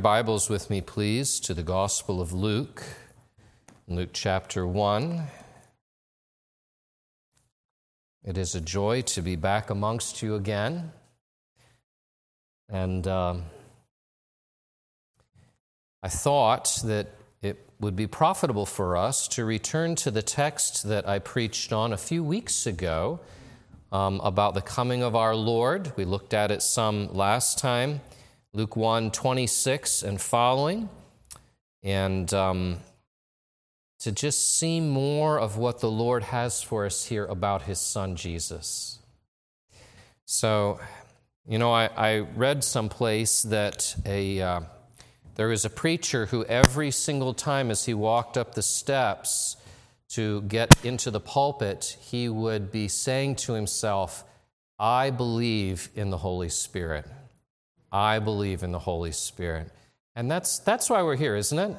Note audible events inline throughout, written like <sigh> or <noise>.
Bibles with me, please, to the Gospel of Luke, Luke chapter 1. It is a joy to be back amongst you again. And um, I thought that it would be profitable for us to return to the text that I preached on a few weeks ago um, about the coming of our Lord. We looked at it some last time. Luke 1 26 and following, and um, to just see more of what the Lord has for us here about his son Jesus. So, you know, I, I read someplace that a, uh, there was a preacher who every single time as he walked up the steps to get into the pulpit, he would be saying to himself, I believe in the Holy Spirit. I believe in the Holy Spirit. And that's, that's why we're here, isn't it?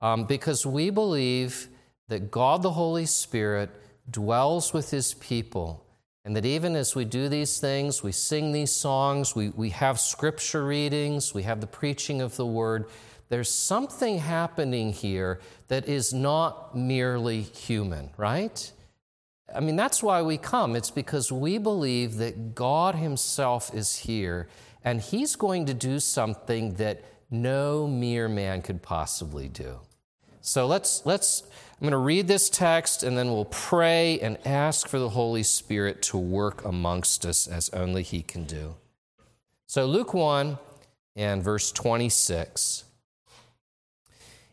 Um, because we believe that God the Holy Spirit dwells with his people. And that even as we do these things, we sing these songs, we, we have scripture readings, we have the preaching of the word, there's something happening here that is not merely human, right? I mean, that's why we come. It's because we believe that God Himself is here and he's going to do something that no mere man could possibly do. So let's, let's, I'm going to read this text and then we'll pray and ask for the Holy Spirit to work amongst us as only He can do. So, Luke 1 and verse 26.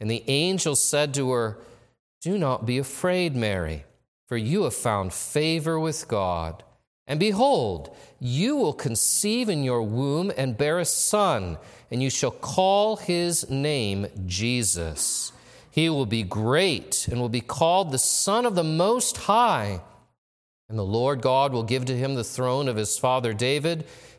And the angel said to her, Do not be afraid, Mary, for you have found favor with God. And behold, you will conceive in your womb and bear a son, and you shall call his name Jesus. He will be great and will be called the Son of the Most High. And the Lord God will give to him the throne of his father David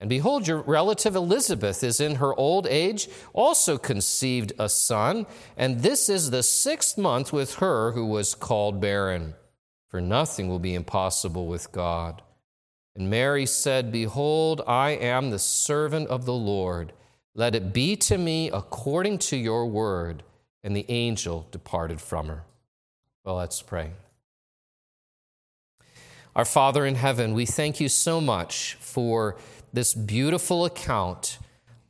And behold, your relative Elizabeth is in her old age, also conceived a son, and this is the sixth month with her who was called barren. For nothing will be impossible with God. And Mary said, Behold, I am the servant of the Lord. Let it be to me according to your word. And the angel departed from her. Well, let's pray. Our Father in heaven, we thank you so much for this beautiful account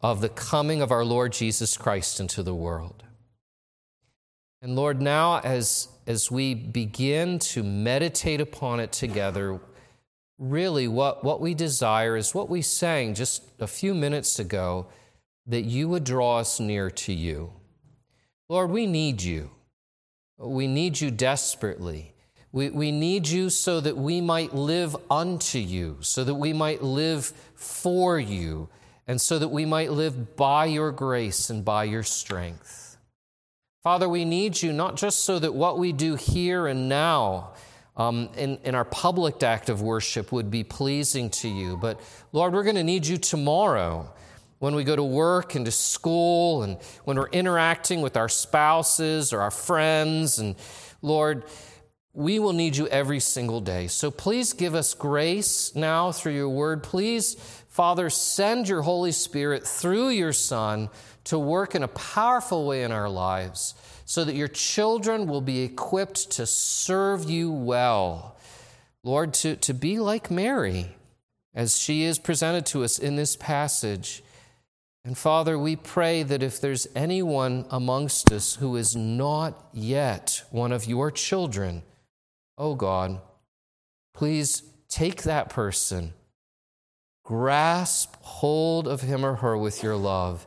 of the coming of our Lord Jesus Christ into the world. And Lord, now as, as we begin to meditate upon it together, really what, what we desire is what we sang just a few minutes ago that you would draw us near to you. Lord, we need you. We need you desperately. We, we need you so that we might live unto you, so that we might live for you, and so that we might live by your grace and by your strength. Father, we need you not just so that what we do here and now um, in, in our public act of worship would be pleasing to you, but Lord, we're going to need you tomorrow when we go to work and to school and when we're interacting with our spouses or our friends. And Lord, we will need you every single day. So please give us grace now through your word. Please, Father, send your Holy Spirit through your Son to work in a powerful way in our lives so that your children will be equipped to serve you well. Lord, to, to be like Mary as she is presented to us in this passage. And Father, we pray that if there's anyone amongst us who is not yet one of your children, oh God, please take that person, grasp hold of him or her with your love,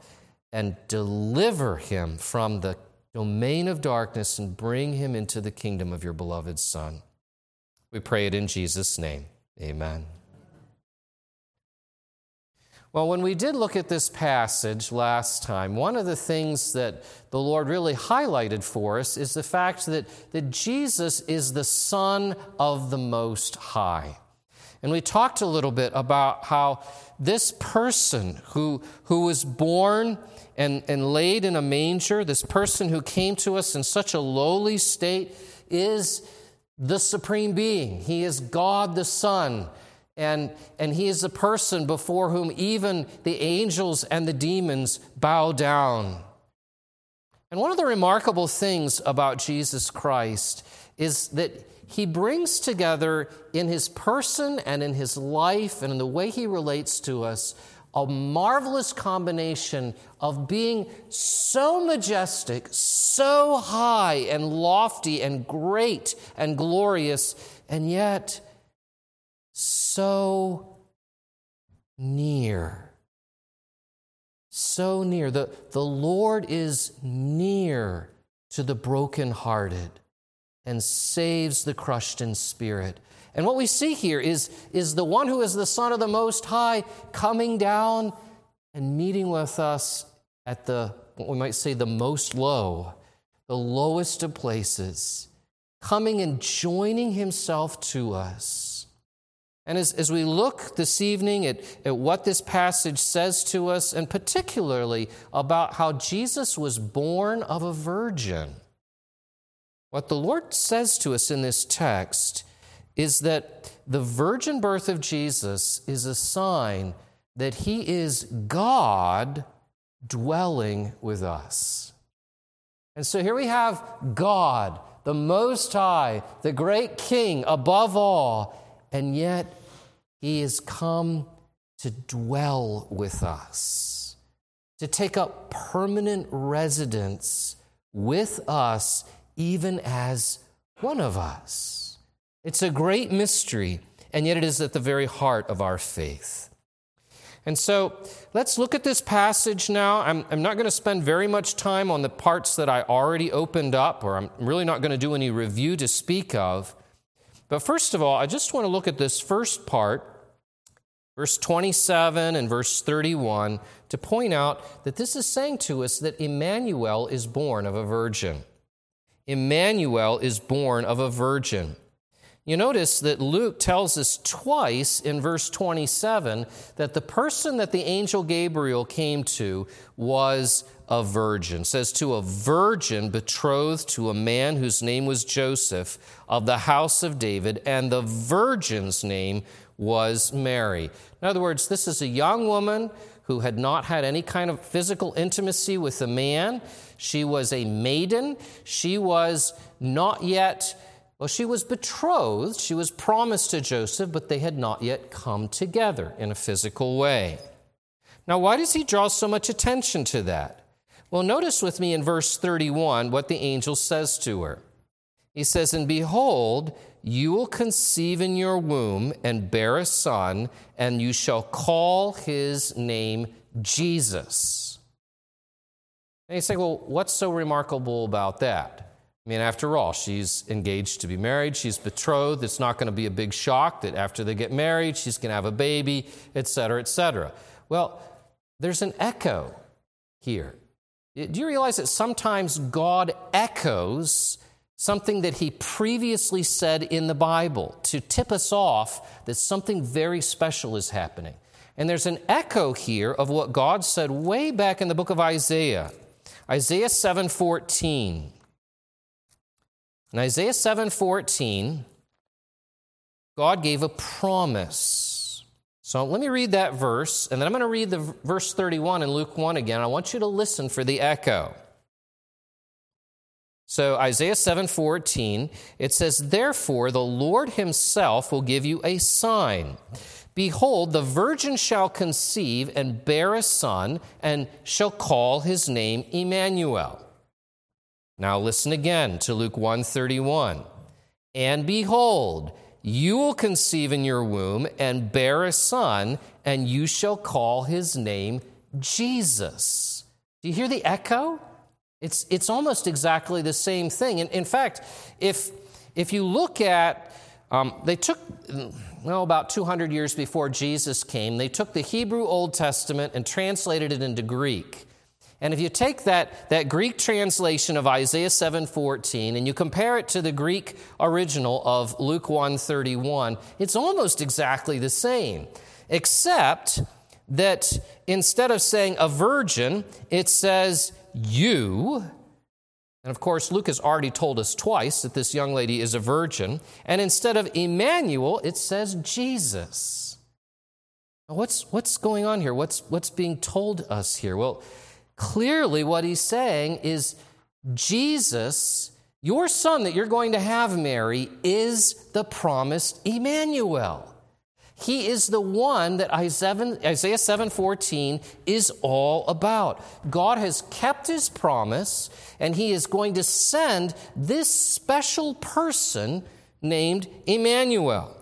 and deliver him from the domain of darkness and bring him into the kingdom of your beloved Son. We pray it in Jesus' name. Amen. Well, when we did look at this passage last time, one of the things that the Lord really highlighted for us is the fact that, that Jesus is the Son of the Most High. And we talked a little bit about how this person who, who was born and, and laid in a manger, this person who came to us in such a lowly state, is the supreme being. He is God the Son and, and he is a person before whom even the angels and the demons bow down. And one of the remarkable things about Jesus Christ is that he brings together in his person and in his life and in the way he relates to us a marvelous combination of being so majestic, so high and lofty and great and glorious, and yet so near. So near. The, the Lord is near to the brokenhearted and saves the crushed in spirit. And what we see here is, is the one who is the Son of the Most High coming down and meeting with us at the, what we might say, the most low, the lowest of places, coming and joining himself to us and as, as we look this evening at, at what this passage says to us, and particularly about how Jesus was born of a virgin, what the Lord says to us in this text is that the virgin birth of Jesus is a sign that he is God dwelling with us. And so here we have God, the Most High, the great King above all and yet he has come to dwell with us, to take up permanent residence with us, even as one of us. It's a great mystery, and yet it is at the very heart of our faith. And so let's look at this passage now. I'm, I'm not going to spend very much time on the parts that I already opened up, or I'm really not going to do any review to speak of. But first of all, I just want to look at this first part, verse 27 and verse 31, to point out that this is saying to us that Emmanuel is born of a virgin. Emmanuel is born of a virgin. You notice that Luke tells us twice in verse 27 that the person that the angel Gabriel came to was a virgin. It says to a virgin betrothed to a man whose name was Joseph of the house of David, and the virgin's name was Mary. In other words, this is a young woman who had not had any kind of physical intimacy with a man. She was a maiden. She was not yet well, she was betrothed, she was promised to Joseph, but they had not yet come together in a physical way. Now, why does he draw so much attention to that? Well, notice with me in verse 31 what the angel says to her. He says, And behold, you will conceive in your womb and bear a son, and you shall call his name Jesus. And you say, Well, what's so remarkable about that? I mean, after all, she's engaged to be married, she's betrothed. It's not going to be a big shock that after they get married, she's going to have a baby, et cetera, et cetera. Well, there's an echo here. Do you realize that sometimes God echoes something that he previously said in the Bible to tip us off that something very special is happening? And there's an echo here of what God said way back in the book of Isaiah. Isaiah 7:14. In Isaiah 7:14, God gave a promise. So let me read that verse, and then I'm going to read the verse 31 in Luke 1 again. I want you to listen for the echo. So Isaiah 7:14, it says, "Therefore the Lord himself will give you a sign. Behold, the virgin shall conceive and bear a son, and shall call his name Emmanuel. Now listen again to Luke 131. And behold, you will conceive in your womb and bear a son, and you shall call his name Jesus. Do you hear the echo? It's, it's almost exactly the same thing. In, in fact, if, if you look at, um, they took, well, about 200 years before Jesus came, they took the Hebrew Old Testament and translated it into Greek. And if you take that, that Greek translation of Isaiah 7:14 and you compare it to the Greek original of Luke 1:31, it's almost exactly the same, except that instead of saying a virgin, it says you. And of course, Luke has already told us twice that this young lady is a virgin. And instead of Emmanuel, it says Jesus. what's, what's going on here? What's, what's being told us here? Well, Clearly, what he's saying is Jesus, your son that you're going to have, Mary, is the promised Emmanuel. He is the one that Isaiah 7:14 is all about. God has kept his promise and he is going to send this special person named Emmanuel.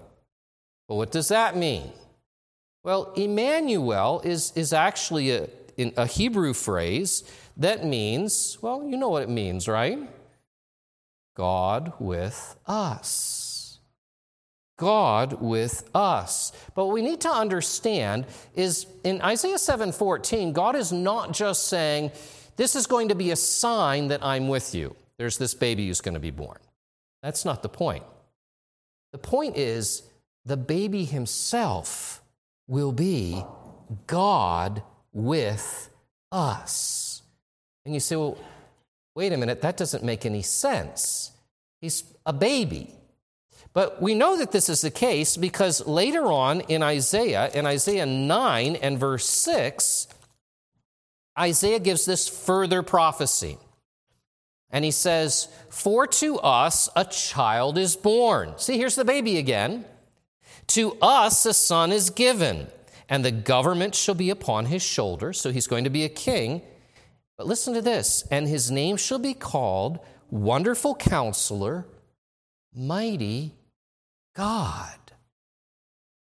Well, what does that mean? Well, Emmanuel is, is actually a, a Hebrew phrase that means, well, you know what it means, right? God with us. God with us. But what we need to understand is in Isaiah 7:14, God is not just saying, this is going to be a sign that I'm with you. There's this baby who's going to be born. That's not the point. The point is the baby himself will be God with us. And you say, well, wait a minute, that doesn't make any sense. He's a baby. But we know that this is the case because later on in Isaiah, in Isaiah 9 and verse 6, Isaiah gives this further prophecy. And he says, For to us a child is born. See, here's the baby again. To us a son is given and the government shall be upon his shoulders. So he's going to be a king. But listen to this and his name shall be called Wonderful Counselor, Mighty God,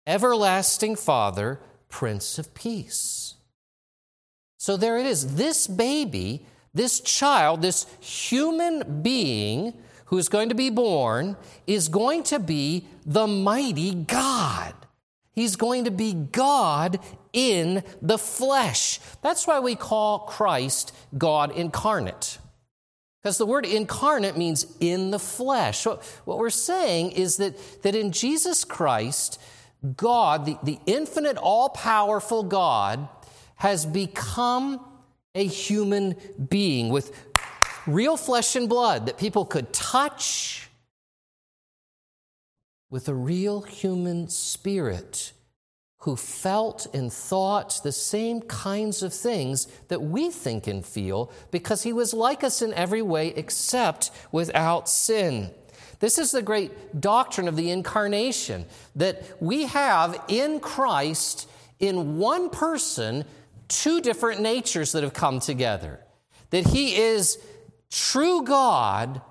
Everlasting Father, Prince of Peace. So there it is. This baby, this child, this human being who is going to be born is going to be the mighty God. He's going to be God in the flesh. That's why we call Christ God incarnate. Because the word incarnate means in the flesh. What we're saying is that, that in Jesus Christ, God, the, the infinite, all powerful God, has become a human being with real flesh and blood that people could touch with a real human spirit who felt and thought the same kinds of things that we think and feel because he was like us in every way except without sin. This is the great doctrine of the incarnation that we have in Christ, in one person, two different natures that have come together. That he is true God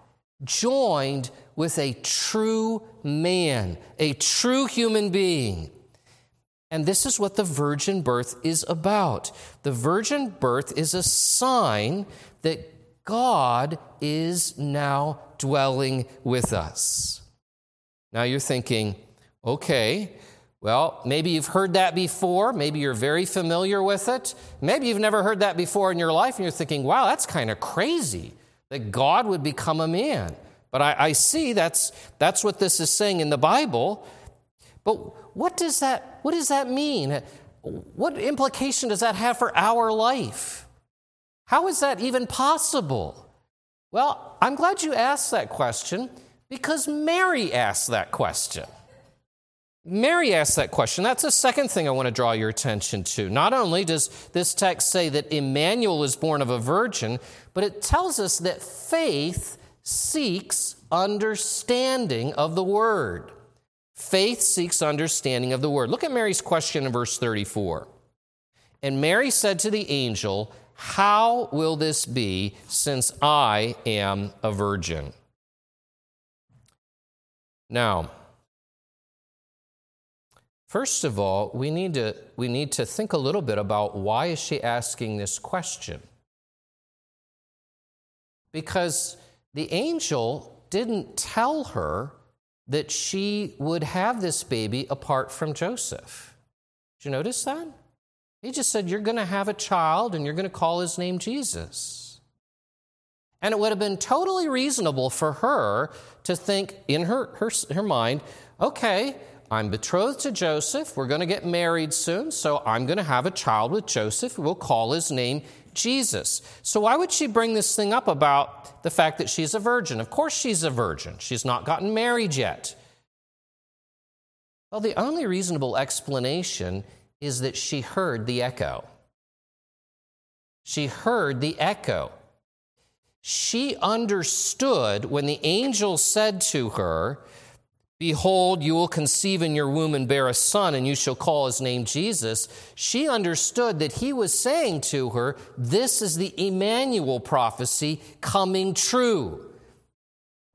joined with a true man, a true human being. And this is what the virgin birth is about. The virgin birth is a sign that God is now dwelling with us. Now you're thinking, okay, well, maybe you've heard that before. Maybe you're very familiar with it. Maybe you've never heard that before in your life and you're thinking, wow, that's kind of crazy that God would become a man. But I, I see that's, that's what this is saying in the Bible. But what does that, what does that mean? What implication does that have for our life? How is that even possible? Well, I'm glad you asked that question because Mary asked that question. Mary asked that question. That's the second thing I want to draw your attention to. Not only does this text say that Emmanuel is born of a virgin, but it tells us that faith seeks understanding of the word. Faith seeks understanding of the word. Look at Mary's question in verse 34. And Mary said to the angel, How will this be since I am a virgin? Now, first of all, we need to, we need to think a little bit about why is she asking this question? Because the angel didn't tell her that she would have this baby apart from Joseph. Did you notice that? He just said, You're going to have a child and you're going to call his name Jesus. And it would have been totally reasonable for her to think in her, her, her mind, okay, I'm betrothed to Joseph. We're going to get married soon, so I'm going to have a child with Joseph. We'll call his name Jesus. So, why would she bring this thing up about the fact that she's a virgin? Of course, she's a virgin. She's not gotten married yet. Well, the only reasonable explanation is that she heard the echo. She heard the echo. She understood when the angel said to her, Behold, you will conceive in your womb and bear a son, and you shall call his name Jesus. She understood that he was saying to her, This is the Emmanuel prophecy coming true.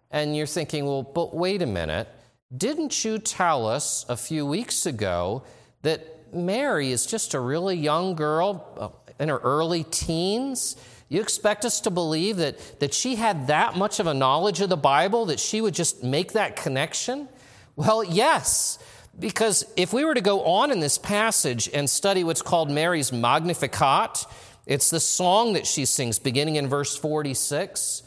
And you're thinking, Well, but wait a minute. Didn't you tell us a few weeks ago that Mary is just a really young girl uh, in her early teens? You expect us to believe that, that she had that much of a knowledge of the Bible that she would just make that connection? Well, yes, because if we were to go on in this passage and study what's called Mary's Magnificat, it's the song that she sings beginning in verse 46.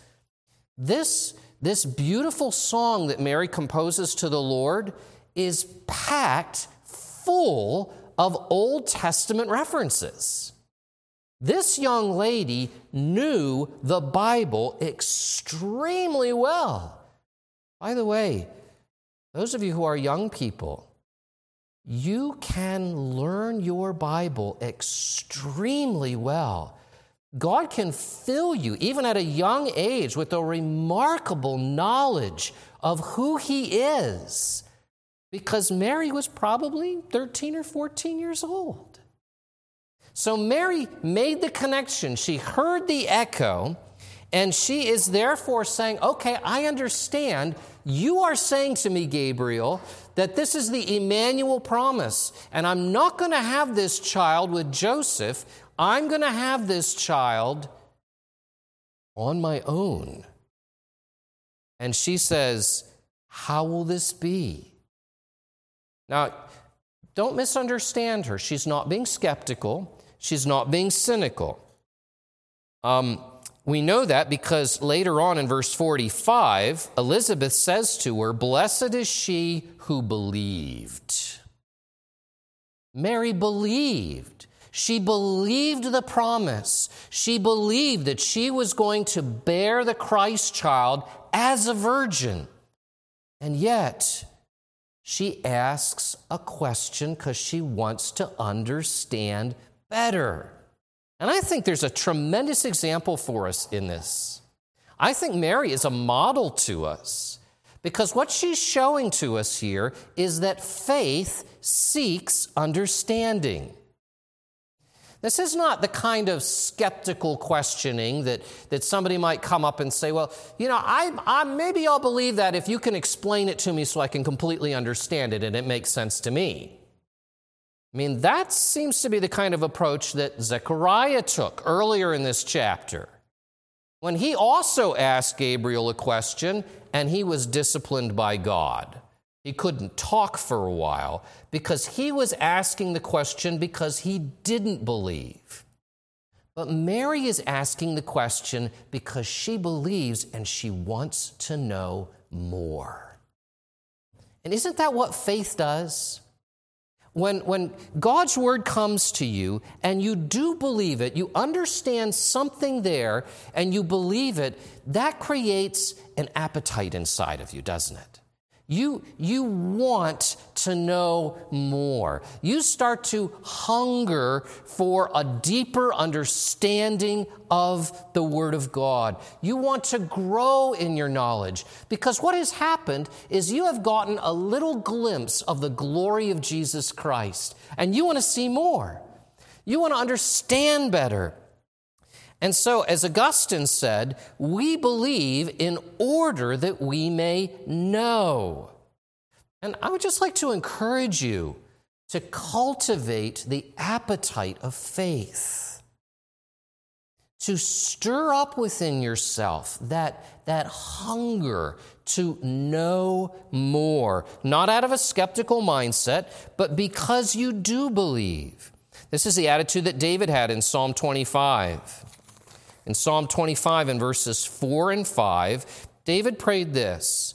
This, this beautiful song that Mary composes to the Lord is packed full of Old Testament references. This young lady knew the Bible extremely well. By the way, those of you who are young people, you can learn your Bible extremely well. God can fill you, even at a young age, with a remarkable knowledge of who He is, because Mary was probably 13 or 14 years old. So Mary made the connection. She heard the echo, and she is therefore saying, Okay, I understand you are saying to me, Gabriel, that this is the Emmanuel promise, and I'm not going to have this child with Joseph. I'm going to have this child on my own. And she says, How will this be? Now, don't misunderstand her. She's not being skeptical, she's not being cynical. Um, we know that because later on in verse 45, Elizabeth says to her, Blessed is she who believed. Mary believed. She believed the promise. She believed that she was going to bear the Christ child as a virgin. And yet, she asks a question because she wants to understand better. And I think there's a tremendous example for us in this. I think Mary is a model to us because what she's showing to us here is that faith seeks understanding. This is not the kind of skeptical questioning that, that somebody might come up and say, well, you know, I, I, maybe I'll believe that if you can explain it to me so I can completely understand it and it makes sense to me. I mean, that seems to be the kind of approach that Zechariah took earlier in this chapter. When he also asked Gabriel a question and he was disciplined by God. He couldn't talk for a while because he was asking the question because he didn't believe. But Mary is asking the question because she believes and she wants to know more. And isn't that what faith does? When, when God's word comes to you and you do believe it, you understand something there and you believe it, that creates an appetite inside of you, doesn't it? You, you want to know more. You start to hunger for a deeper understanding of the Word of God. You want to grow in your knowledge because what has happened is you have gotten a little glimpse of the glory of Jesus Christ and you want to see more. You want to understand better. And so, as Augustine said, we believe in order that we may know. And I would just like to encourage you to cultivate the appetite of faith, to stir up within yourself that, that hunger to know more, not out of a skeptical mindset, but because you do believe. This is the attitude that David had in Psalm 25. In Psalm 25, in verses 4 and 5, David prayed this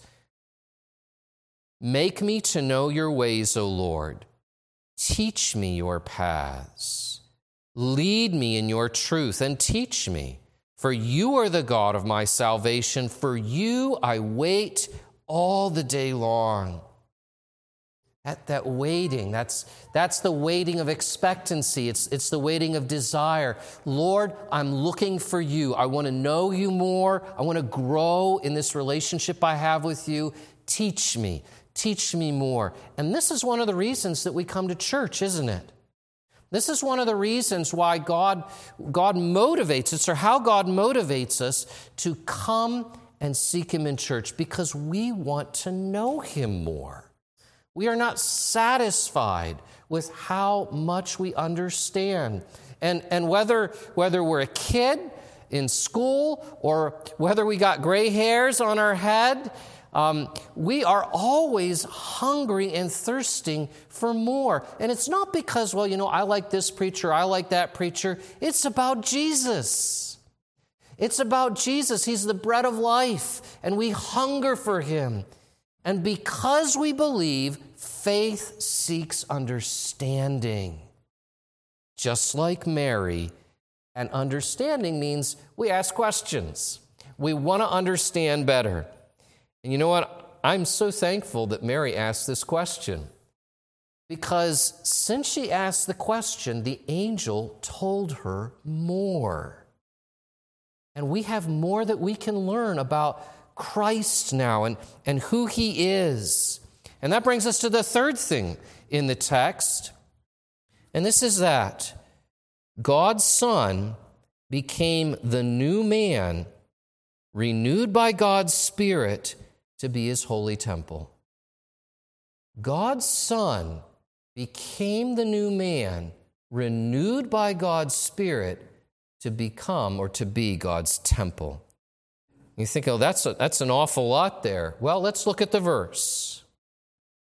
Make me to know your ways, O Lord. Teach me your paths. Lead me in your truth and teach me. For you are the God of my salvation. For you I wait all the day long. That, that waiting, that's, that's the waiting of expectancy. It's, it's the waiting of desire. Lord, I'm looking for you. I want to know you more. I want to grow in this relationship I have with you. Teach me. Teach me more. And this is one of the reasons that we come to church, isn't it? This is one of the reasons why God, God motivates us, or how God motivates us to come and seek Him in church, because we want to know Him more. We are not satisfied with how much we understand. And, and whether, whether we're a kid in school or whether we got gray hairs on our head, um, we are always hungry and thirsting for more. And it's not because, well, you know, I like this preacher, I like that preacher. It's about Jesus. It's about Jesus. He's the bread of life, and we hunger for him. And because we believe, faith seeks understanding. Just like Mary, and understanding means we ask questions. We want to understand better. And you know what? I'm so thankful that Mary asked this question. Because since she asked the question, the angel told her more. And we have more that we can learn about Christ now and, and who he is. And that brings us to the third thing in the text. And this is that God's Son became the new man, renewed by God's Spirit to be his holy temple. God's Son became the new man, renewed by God's Spirit to become or to be God's temple. You think, oh, that's, a, that's an awful lot there. Well, let's look at the verse.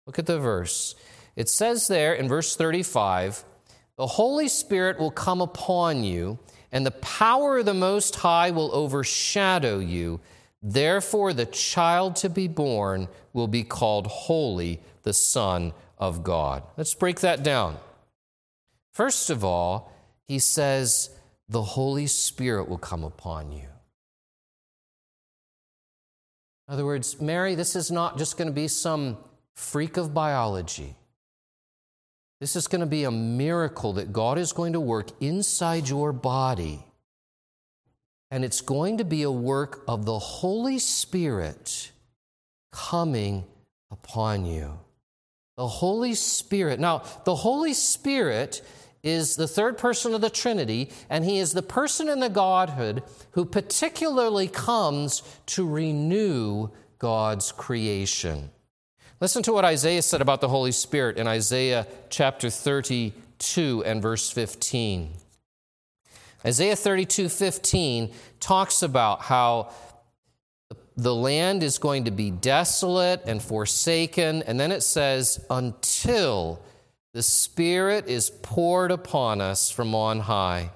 Look at the verse. It says there in verse 35 the Holy Spirit will come upon you, and the power of the Most High will overshadow you. Therefore, the child to be born will be called Holy, the Son of God. Let's break that down. First of all, he says, the Holy Spirit will come upon you. In other words, Mary, this is not just going to be some freak of biology. This is going to be a miracle that God is going to work inside your body. And it's going to be a work of the Holy Spirit coming upon you. The Holy Spirit. Now, the Holy Spirit is the third person of the Trinity, and he is the person in the Godhood who particularly comes to renew God's creation. Listen to what Isaiah said about the Holy Spirit in Isaiah chapter 32 and verse 15. Isaiah 32 15 talks about how the land is going to be desolate and forsaken, and then it says, until the Spirit is poured upon us from on high,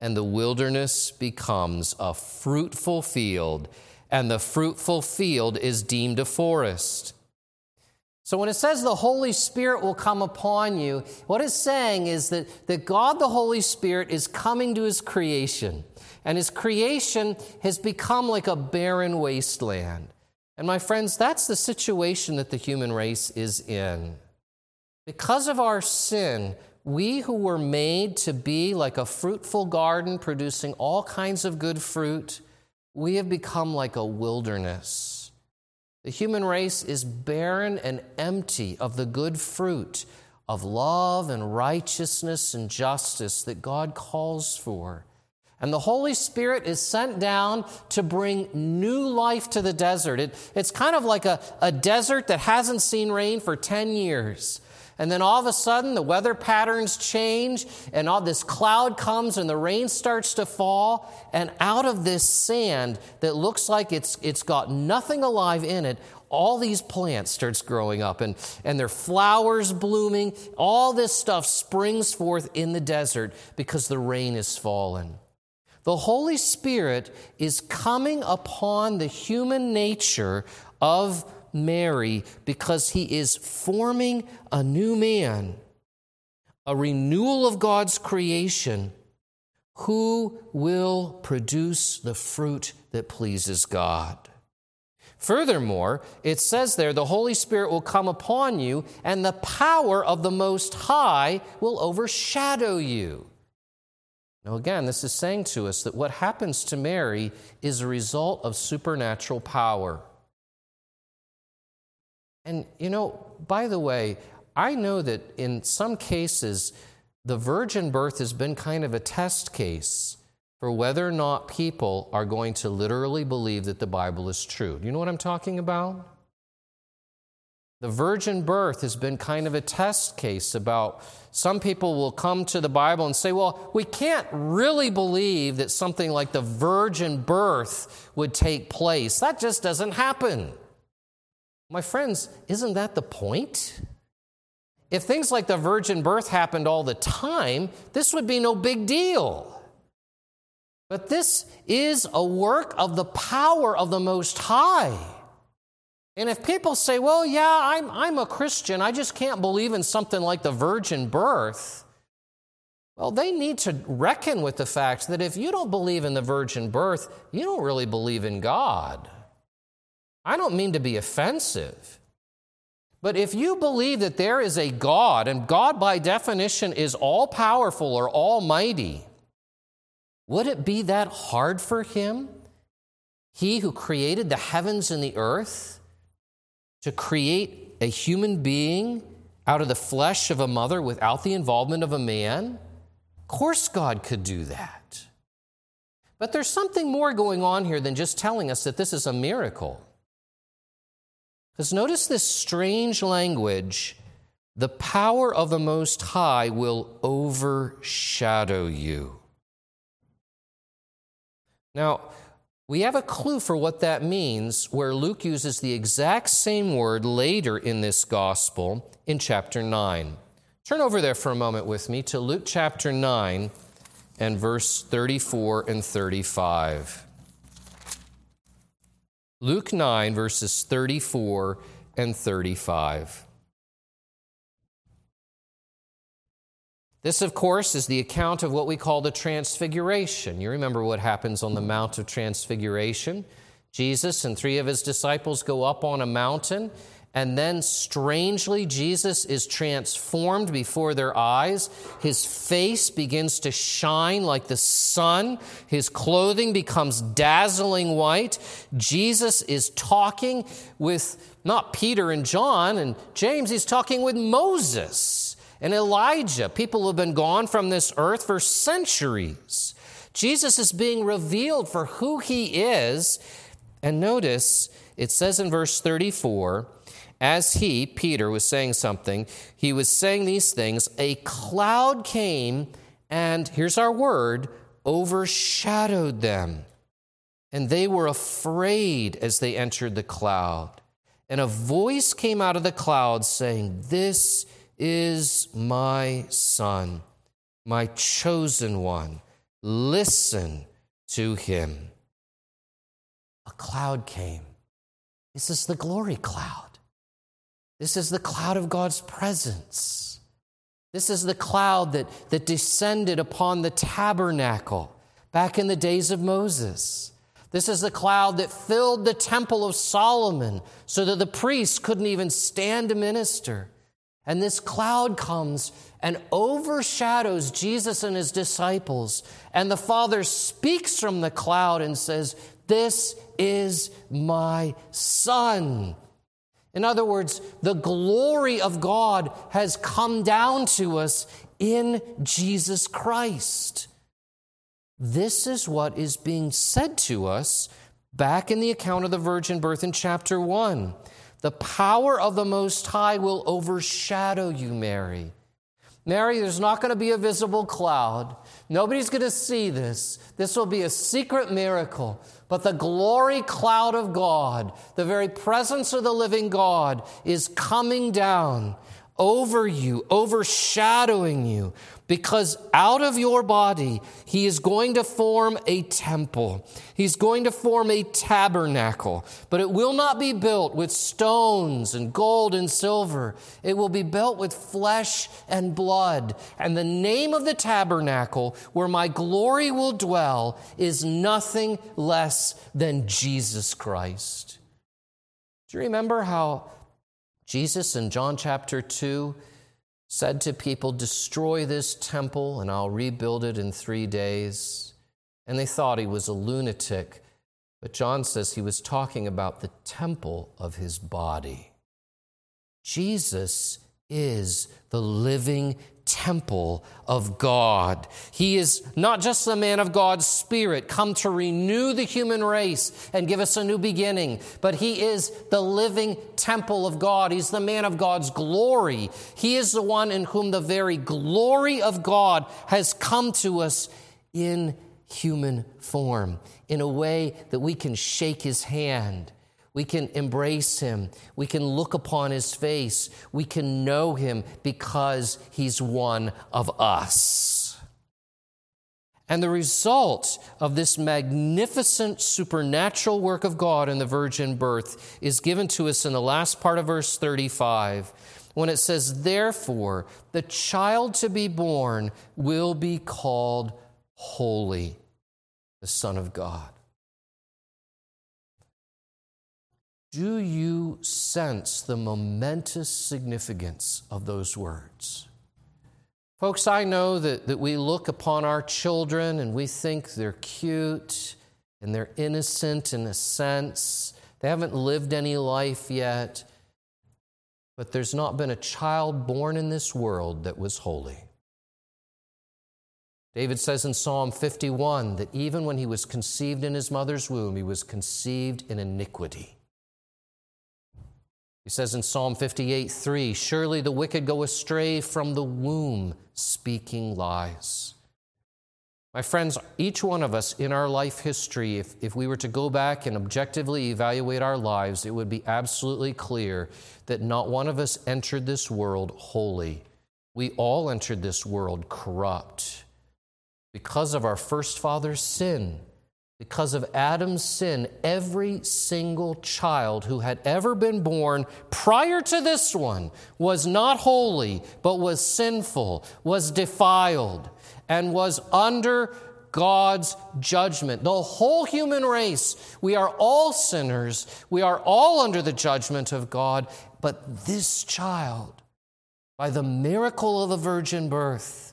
and the wilderness becomes a fruitful field, and the fruitful field is deemed a forest. So, when it says the Holy Spirit will come upon you, what it's saying is that, that God the Holy Spirit is coming to his creation, and his creation has become like a barren wasteland. And, my friends, that's the situation that the human race is in. Because of our sin, we who were made to be like a fruitful garden producing all kinds of good fruit, we have become like a wilderness. The human race is barren and empty of the good fruit of love and righteousness and justice that God calls for. And the Holy Spirit is sent down to bring new life to the desert. It, it's kind of like a, a desert that hasn't seen rain for 10 years. And then all of a sudden, the weather patterns change, and all this cloud comes, and the rain starts to fall. And out of this sand that looks like it's, it's got nothing alive in it, all these plants starts growing up and, and their flowers blooming all this stuff springs forth in the desert because the rain has fallen the holy spirit is coming upon the human nature of mary because he is forming a new man a renewal of god's creation who will produce the fruit that pleases god Furthermore, it says there, the Holy Spirit will come upon you, and the power of the Most High will overshadow you. Now, again, this is saying to us that what happens to Mary is a result of supernatural power. And, you know, by the way, I know that in some cases, the virgin birth has been kind of a test case for whether or not people are going to literally believe that the Bible is true. Do you know what I'm talking about? The virgin birth has been kind of a test case about some people will come to the Bible and say, well, we can't really believe that something like the virgin birth would take place. That just doesn't happen. My friends, isn't that the point? If things like the virgin birth happened all the time, this would be no big deal. But this is a work of the power of the Most High. And if people say, well, yeah, I'm, I'm a Christian, I just can't believe in something like the virgin birth, well, they need to reckon with the fact that if you don't believe in the virgin birth, you don't really believe in God. I don't mean to be offensive. But if you believe that there is a God, and God by definition is all powerful or almighty, would it be that hard for him, he who created the heavens and the earth, to create a human being out of the flesh of a mother without the involvement of a man? Of course, God could do that. But there's something more going on here than just telling us that this is a miracle. Because notice this strange language the power of the Most High will overshadow you. Now, we have a clue for what that means where Luke uses the exact same word later in this gospel in chapter 9. Turn over there for a moment with me to Luke chapter 9 and verse 34 and 35. Luke 9, verses 34 and 35. This, of course, is the account of what we call the Transfiguration. You remember what happens on the Mount of Transfiguration. Jesus and three of his disciples go up on a mountain, and then strangely, Jesus is transformed before their eyes. His face begins to shine like the sun, his clothing becomes dazzling white. Jesus is talking with not Peter and John and James, he's talking with Moses and Elijah, people who have been gone from this earth for centuries. Jesus is being revealed for who he is. And notice it says in verse 34 as he, Peter, was saying something, he was saying these things, a cloud came and, here's our word, overshadowed them. And they were afraid as they entered the cloud. And a voice came out of the cloud saying, This is my son, my chosen one. Listen to him. A cloud came. This is the glory cloud. This is the cloud of God's presence. This is the cloud that, that descended upon the tabernacle back in the days of Moses. This is the cloud that filled the temple of Solomon so that the priests couldn't even stand to minister. And this cloud comes and overshadows Jesus and his disciples. And the Father speaks from the cloud and says, This is my Son. In other words, the glory of God has come down to us in Jesus Christ. This is what is being said to us back in the account of the virgin birth in chapter 1. The power of the Most High will overshadow you, Mary. Mary, there's not going to be a visible cloud. Nobody's going to see this. This will be a secret miracle. But the glory cloud of God, the very presence of the living God, is coming down over you, overshadowing you, because out of your body, he is going to form a temple. He's going to form a tabernacle, but it will not be built with stones and gold and silver. It will be built with flesh and blood. And the name of the tabernacle where my glory will dwell is nothing less than Jesus Christ. Do you remember how Jesus in John chapter 2 said to people, Destroy this temple and I'll rebuild it in three days. And they thought he was a lunatic. But John says he was talking about the temple of his body. Jesus is the living temple of God. He is not just the man of God's Spirit, come to renew the human race and give us a new beginning, but he is the living temple of God. He's the man of God's glory. He is the one in whom the very glory of God has come to us in human form in a way that we can shake his hand we can embrace him. We can look upon his face. We can know him because he's one of us. And the result of this magnificent supernatural work of God in the virgin birth is given to us in the last part of verse 35 when it says, Therefore, the child to be born will be called holy, the Son of God. Do you sense the momentous significance of those words? Folks, I know that, that we look upon our children and we think they're cute and they're innocent in a sense. They haven't lived any life yet. But there's not been a child born in this world that was holy. David says in Psalm 51 that even when he was conceived in his mother's womb, he was conceived in iniquity. He says in Psalm 58 3, Surely the wicked go astray from the womb, speaking lies. My friends, each one of us in our life history, if, if we were to go back and objectively evaluate our lives, it would be absolutely clear that not one of us entered this world holy. We all entered this world corrupt because of our first father's sin. Because of Adam's sin, every single child who had ever been born prior to this one was not holy, but was sinful, was defiled, and was under God's judgment. The whole human race, we are all sinners. We are all under the judgment of God. But this child, by the miracle of the virgin birth,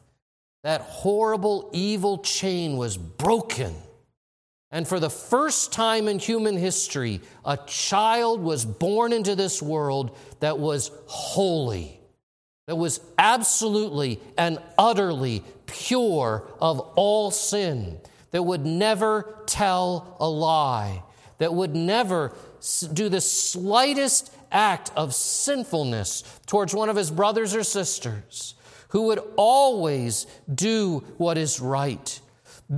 that horrible evil chain was broken and for the first time in human history, a child was born into this world that was holy, that was absolutely and utterly pure of all sin, that would never tell a lie, that would never do the slightest act of sinfulness towards one of his brothers or sisters, who would always do what is right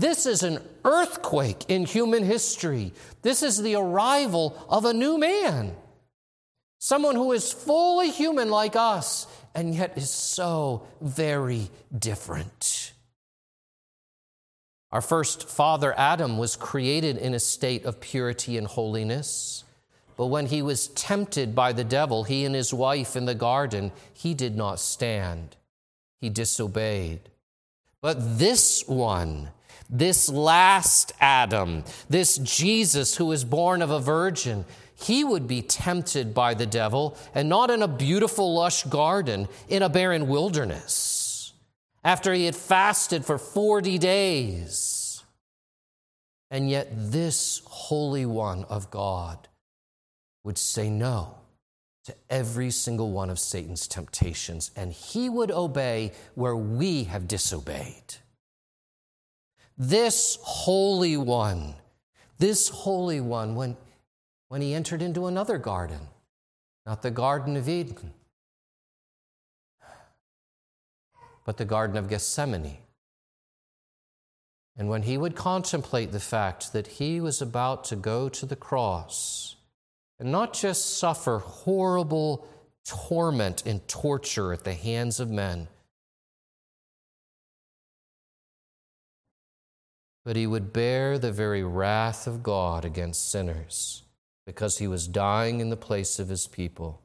this is an earthquake in human history. This is the arrival of a new man. Someone who is fully human like us and yet is so very different. Our first father, Adam, was created in a state of purity and holiness. But when he was tempted by the devil, he and his wife in the garden, he did not stand. He disobeyed. But this one, this last Adam, this Jesus who was born of a virgin, he would be tempted by the devil, and not in a beautiful, lush garden, in a barren wilderness, after he had fasted for 40 days. And yet, this Holy One of God would say no to every single one of Satan's temptations, and he would obey where we have disobeyed. This Holy One, this Holy One, when, when he entered into another garden, not the Garden of Eden, but the Garden of Gethsemane. And when he would contemplate the fact that he was about to go to the cross and not just suffer horrible torment and torture at the hands of men, but he would bear the very wrath of God against sinners because he was dying in the place of his people.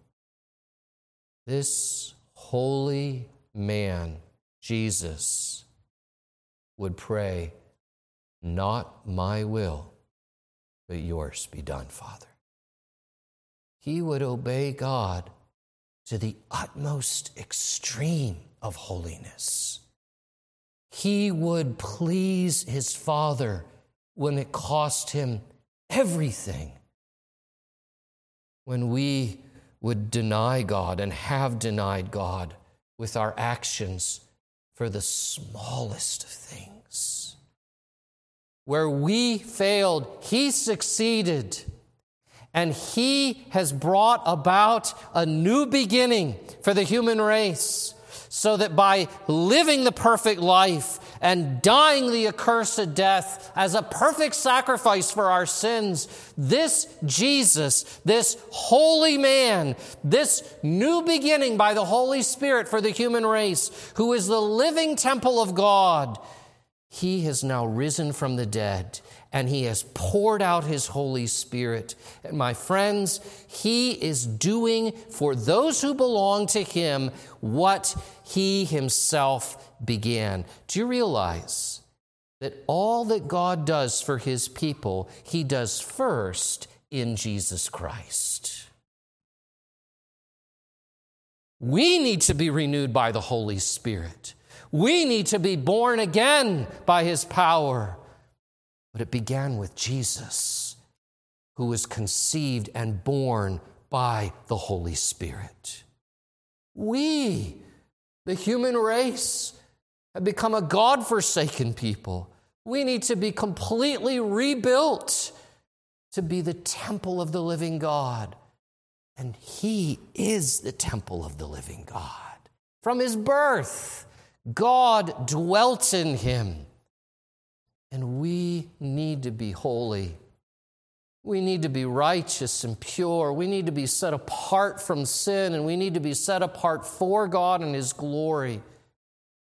This holy man, Jesus, would pray, Not my will, but yours be done, Father. He would obey God to the utmost extreme of holiness he would please his Father when it cost him everything. When we would deny God and have denied God with our actions for the smallest of things. Where we failed, He succeeded. And He has brought about a new beginning for the human race so that by living the perfect life and dying the accursed death as a perfect sacrifice for our sins, this Jesus, this holy man, this new beginning by the Holy Spirit for the human race, who is the living temple of God, he has now risen from the dead and he has poured out his Holy Spirit. And my friends, he is doing for those who belong to him what he himself began. Do you realize that all that God does for his people, he does first in Jesus Christ? We need to be renewed by the Holy Spirit. We need to be born again by his power. But it began with Jesus, who was conceived and born by the Holy Spirit. We, the human race, have become a God forsaken people. We need to be completely rebuilt to be the temple of the living God. And He is the temple of the living God. From His birth, God dwelt in Him. And we need to be holy. We need to be righteous and pure. We need to be set apart from sin, and we need to be set apart for God and His glory.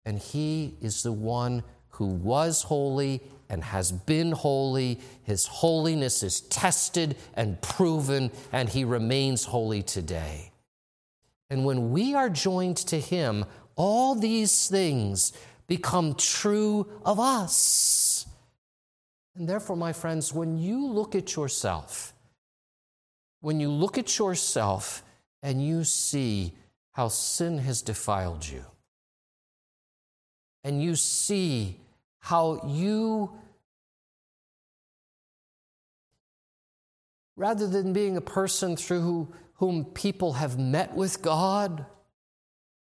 And He is the one who was holy and has been holy. His holiness is tested and proven, and He remains holy today. And when we are joined to Him, all these things become true of us. And therefore, my friends, when you look at yourself, when you look at yourself and you see how sin has defiled you, and you see how you, rather than being a person through whom people have met with God,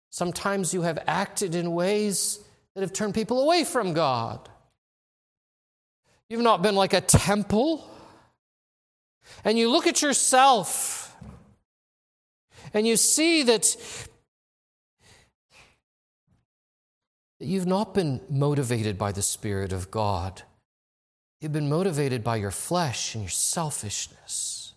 sometimes you have acted in ways that have turned people away from God. You've not been like a temple. And you look at yourself and you see that you've not been motivated by the Spirit of God. You've been motivated by your flesh and your selfishness.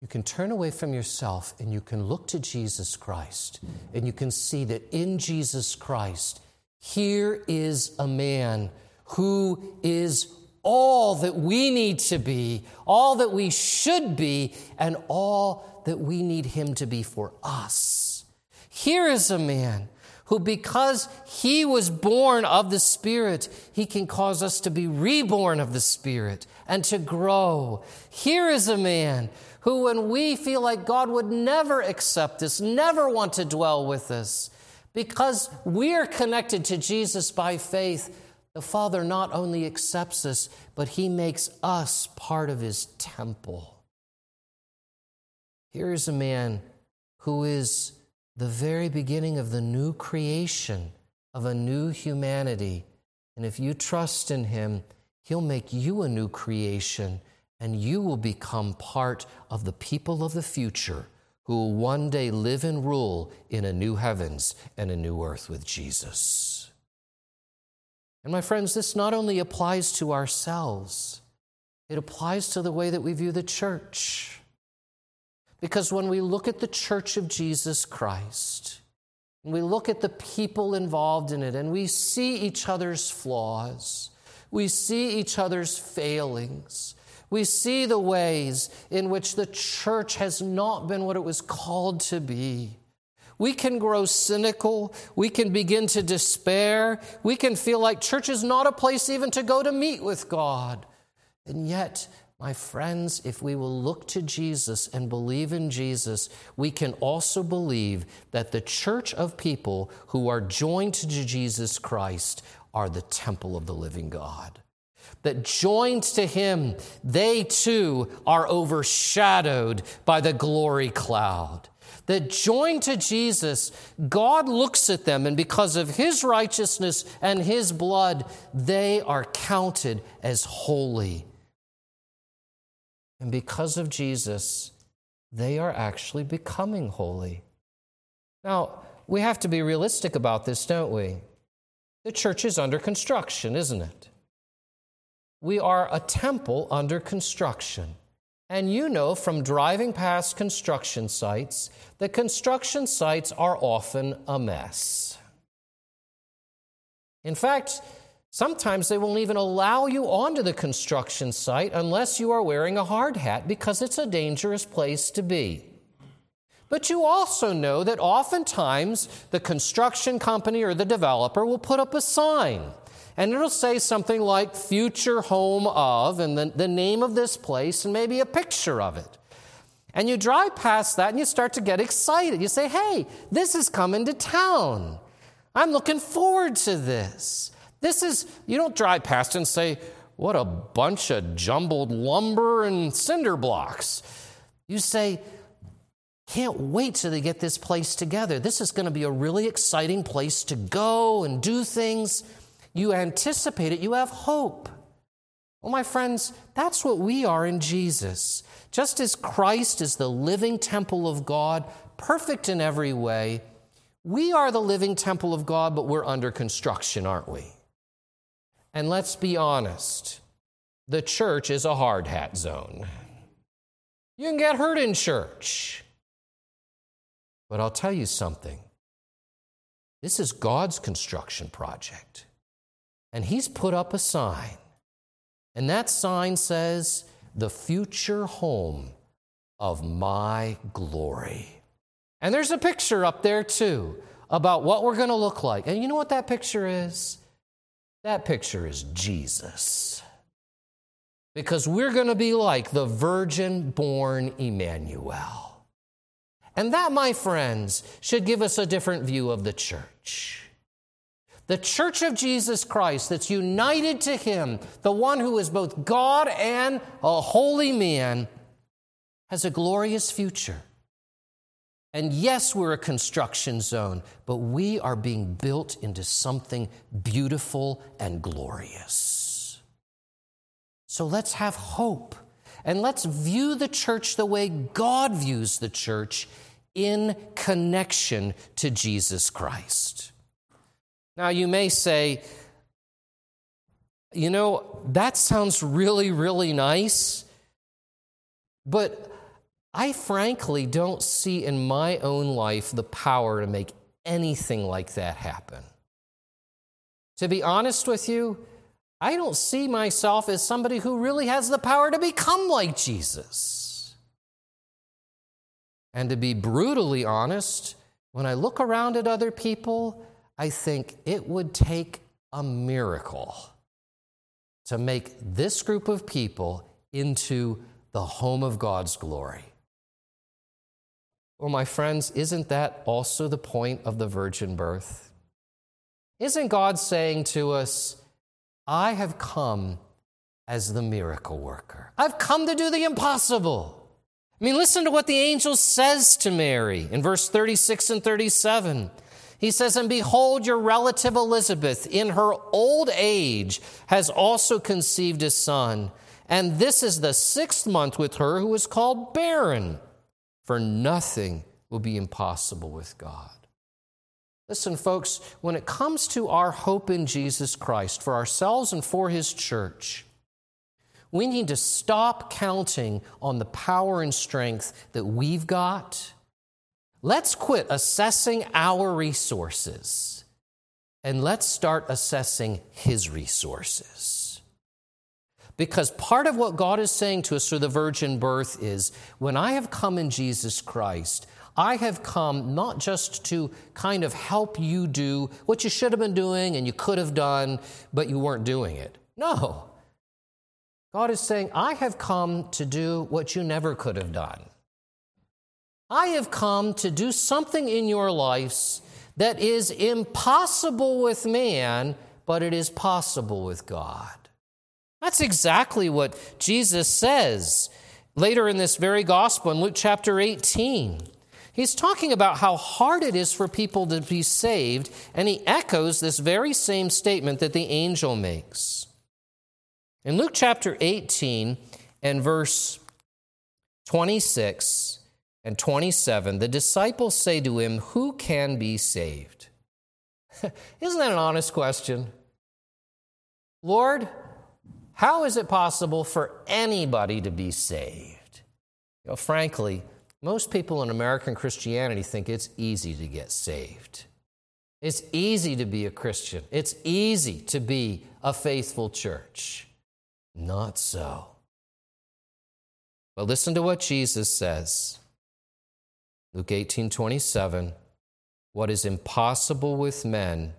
You can turn away from yourself and you can look to Jesus Christ, and you can see that in Jesus Christ, here is a man who is all that we need to be, all that we should be, and all that we need him to be for us. Here is a man who, because he was born of the Spirit, he can cause us to be reborn of the Spirit and to grow. Here is a man who, when we feel like God would never accept us, never want to dwell with us, because we're connected to Jesus by faith, the Father not only accepts us, but He makes us part of His temple. Here is a man who is the very beginning of the new creation, of a new humanity. And if you trust in Him, He'll make you a new creation, and you will become part of the people of the future who will one day live and rule in a new heavens and a new earth with Jesus. And my friends, this not only applies to ourselves, it applies to the way that we view the church. Because when we look at the church of Jesus Christ, and we look at the people involved in it, and we see each other's flaws, we see each other's failings, we see the ways in which the church has not been what it was called to be. We can grow cynical. We can begin to despair. We can feel like church is not a place even to go to meet with God. And yet, my friends, if we will look to Jesus and believe in Jesus, we can also believe that the church of people who are joined to Jesus Christ are the temple of the living God. That joined to Him, they too are overshadowed by the glory cloud that joined to Jesus, God looks at them, and because of his righteousness and his blood, they are counted as holy. And because of Jesus, they are actually becoming holy. Now, we have to be realistic about this, don't we? The church is under construction, isn't it? We are a temple under construction. And you know from driving past construction sites that construction sites are often a mess. In fact, sometimes they won't even allow you onto the construction site unless you are wearing a hard hat because it's a dangerous place to be. But you also know that oftentimes the construction company or the developer will put up a sign and it'll say something like future home of, and the, the name of this place, and maybe a picture of it. And you drive past that and you start to get excited. You say, hey, this is coming to town. I'm looking forward to this. This is, you don't drive past and say, what a bunch of jumbled lumber and cinder blocks. You say, can't wait till they get this place together. This is going to be a really exciting place to go and do things. You anticipate it, you have hope. Well, my friends, that's what we are in Jesus. Just as Christ is the living temple of God, perfect in every way, we are the living temple of God, but we're under construction, aren't we? And let's be honest the church is a hard hat zone. You can get hurt in church. But I'll tell you something this is God's construction project and he's put up a sign. And that sign says, The future home of my glory. And there's a picture up there too about what we're going to look like. And you know what that picture is? That picture is Jesus. Because we're going to be like the virgin born Emmanuel. And that, my friends, should give us a different view of the church. The church of Jesus Christ that's united to Him, the one who is both God and a holy man, has a glorious future. And yes, we're a construction zone, but we are being built into something beautiful and glorious. So let's have hope and let's view the church the way God views the church in connection to Jesus Christ. Now, you may say, you know, that sounds really, really nice, but I frankly don't see in my own life the power to make anything like that happen. To be honest with you, I don't see myself as somebody who really has the power to become like Jesus. And to be brutally honest, when I look around at other people, I think it would take a miracle to make this group of people into the home of God's glory. Well, my friends, isn't that also the point of the virgin birth? Isn't God saying to us, I have come as the miracle worker? I've come to do the impossible. I mean, listen to what the angel says to Mary in verse 36 and 37. He says, And behold, your relative Elizabeth, in her old age, has also conceived a son. And this is the sixth month with her who is called barren, for nothing will be impossible with God. Listen, folks, when it comes to our hope in Jesus Christ for ourselves and for His church, we need to stop counting on the power and strength that we've got. Let's quit assessing our resources and let's start assessing His resources. Because part of what God is saying to us through the virgin birth is when I have come in Jesus Christ, I have come not just to kind of help you do what you should have been doing and you could have done, but you weren't doing it. No. God is saying, I have come to do what you never could have done. I have come to do something in your lives that is impossible with man, but it is possible with God. That's exactly what Jesus says later in this very gospel in Luke chapter 18. He's talking about how hard it is for people to be saved, and he echoes this very same statement that the angel makes. In Luke chapter 18 and verse 26 and 27, the disciples say to him, Who can be saved? <laughs> Isn't that an honest question? Lord, how is it possible for anybody to be saved? You know, frankly, most people in American Christianity think it's easy to get saved. It's easy to be a Christian. It's easy to be a faithful church. Not so. But listen to what Jesus says. Luke 18 27. What is impossible with men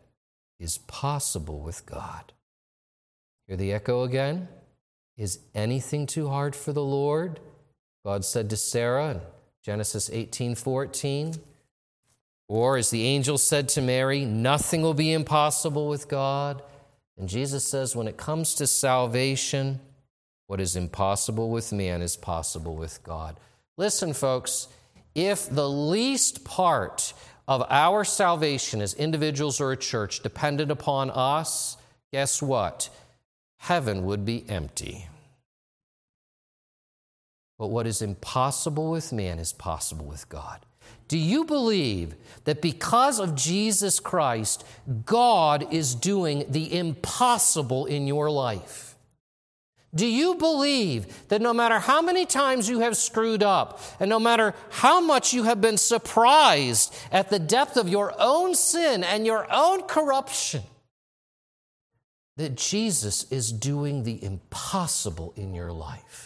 is possible with God. Hear the echo again? Is anything too hard for the Lord? God said to Sarah Genesis 18 14. Or, as the angel said to Mary, nothing will be impossible with God. And Jesus says, when it comes to salvation, what is impossible with man is possible with God. Listen, folks, if the least part of our salvation as individuals or a church depended upon us, guess what? Heaven would be empty. But what is impossible with man is possible with God. Do you believe that because of Jesus Christ, God is doing the impossible in your life? Do you believe that no matter how many times you have screwed up, and no matter how much you have been surprised at the depth of your own sin and your own corruption, that Jesus is doing the impossible in your life?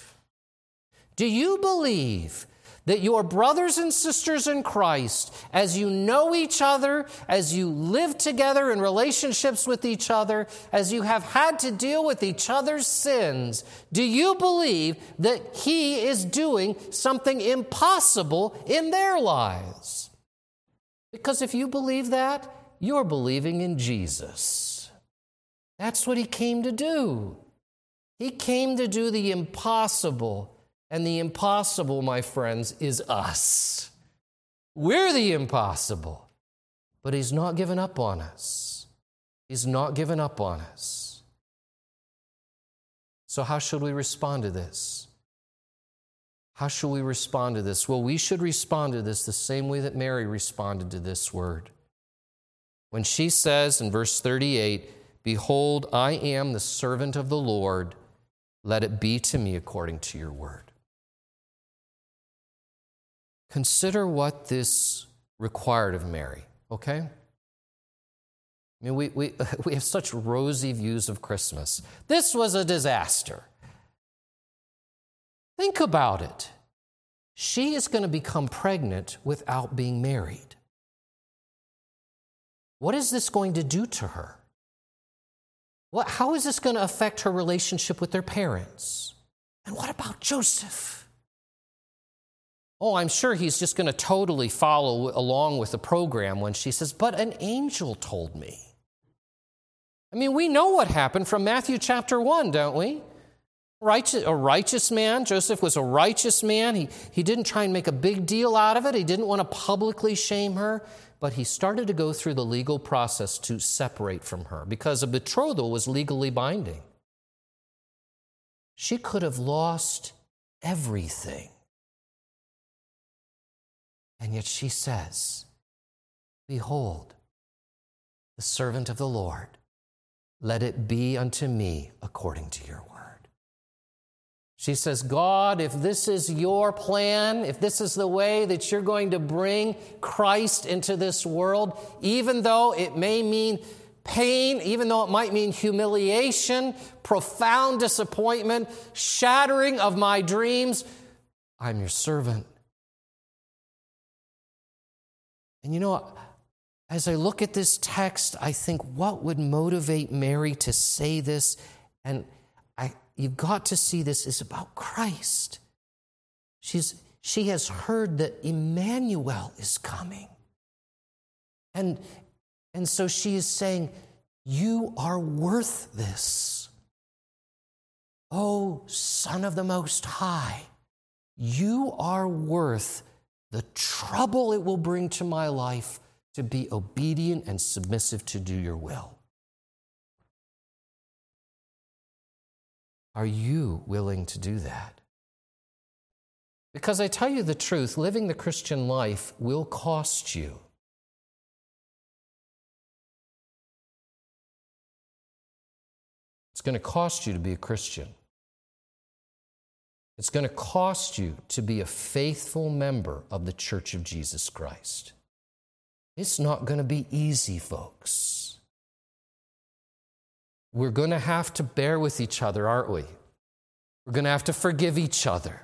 Do you believe that your brothers and sisters in Christ, as you know each other, as you live together in relationships with each other, as you have had to deal with each other's sins, do you believe that He is doing something impossible in their lives? Because if you believe that, you're believing in Jesus. That's what He came to do. He came to do the impossible and the impossible, my friends, is us. We're the impossible. But He's not given up on us. He's not given up on us. So, how should we respond to this? How should we respond to this? Well, we should respond to this the same way that Mary responded to this word. When she says in verse 38, Behold, I am the servant of the Lord, let it be to me according to your word. Consider what this required of Mary, okay? I mean, we, we, <laughs> we have such rosy views of Christmas. This was a disaster. Think about it. She is going to become pregnant without being married. What is this going to do to her? What, how is this going to affect her relationship with their parents? And what about Joseph? Oh, I'm sure he's just going to totally follow along with the program when she says, But an angel told me. I mean, we know what happened from Matthew chapter 1, don't we? Righteous, a righteous man. Joseph was a righteous man. He, he didn't try and make a big deal out of it. He didn't want to publicly shame her, but he started to go through the legal process to separate from her because a betrothal was legally binding. She could have lost everything. And yet she says, Behold, the servant of the Lord, let it be unto me according to your word. She says, God, if this is your plan, if this is the way that you're going to bring Christ into this world, even though it may mean pain, even though it might mean humiliation, profound disappointment, shattering of my dreams, I'm your servant. And you know, as I look at this text, I think what would motivate Mary to say this? And I, you've got to see this is about Christ. She's, she has heard that Emmanuel is coming. And, and so she is saying, You are worth this. Oh, Son of the Most High, you are worth the trouble it will bring to my life to be obedient and submissive to do your will. Are you willing to do that? Because I tell you the truth, living the Christian life will cost you. It's going to cost you to be a Christian. It's going to cost you to be a faithful member of the Church of Jesus Christ. It's not going to be easy, folks. We're going to have to bear with each other, aren't we? We're going to have to forgive each other.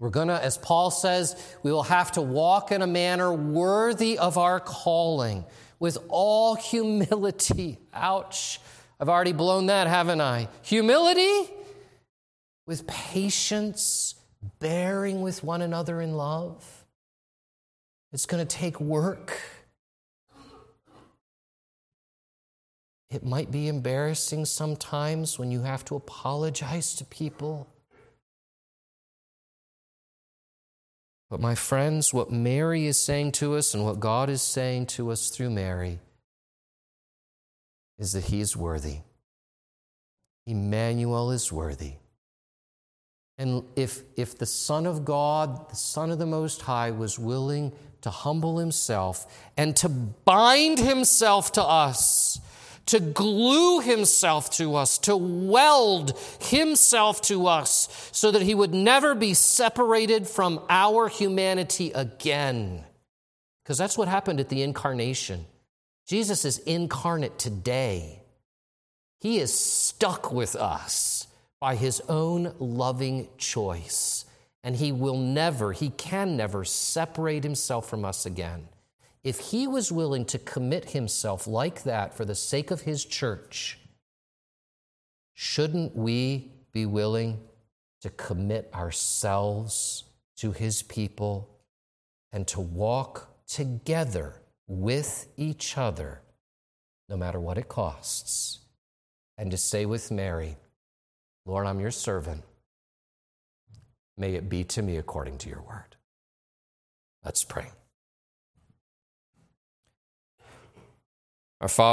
We're going to, as Paul says, we will have to walk in a manner worthy of our calling with all humility. Ouch. I've already blown that, haven't I? Humility with patience, bearing with one another in love. It's going to take work. It might be embarrassing sometimes when you have to apologize to people. But, my friends, what Mary is saying to us and what God is saying to us through Mary is that He is worthy. Emmanuel is worthy. And if, if the Son of God, the Son of the Most High, was willing to humble himself and to bind himself to us, to glue himself to us, to weld himself to us, so that he would never be separated from our humanity again. Because that's what happened at the incarnation. Jesus is incarnate today, he is stuck with us by his own loving choice. And he will never, he can never separate himself from us again. If he was willing to commit himself like that for the sake of his church, shouldn't we be willing to commit ourselves to his people and to walk together with each other, no matter what it costs? And to say with Mary, Lord, I'm your servant. May it be to me according to your word. Let's pray. Our Father,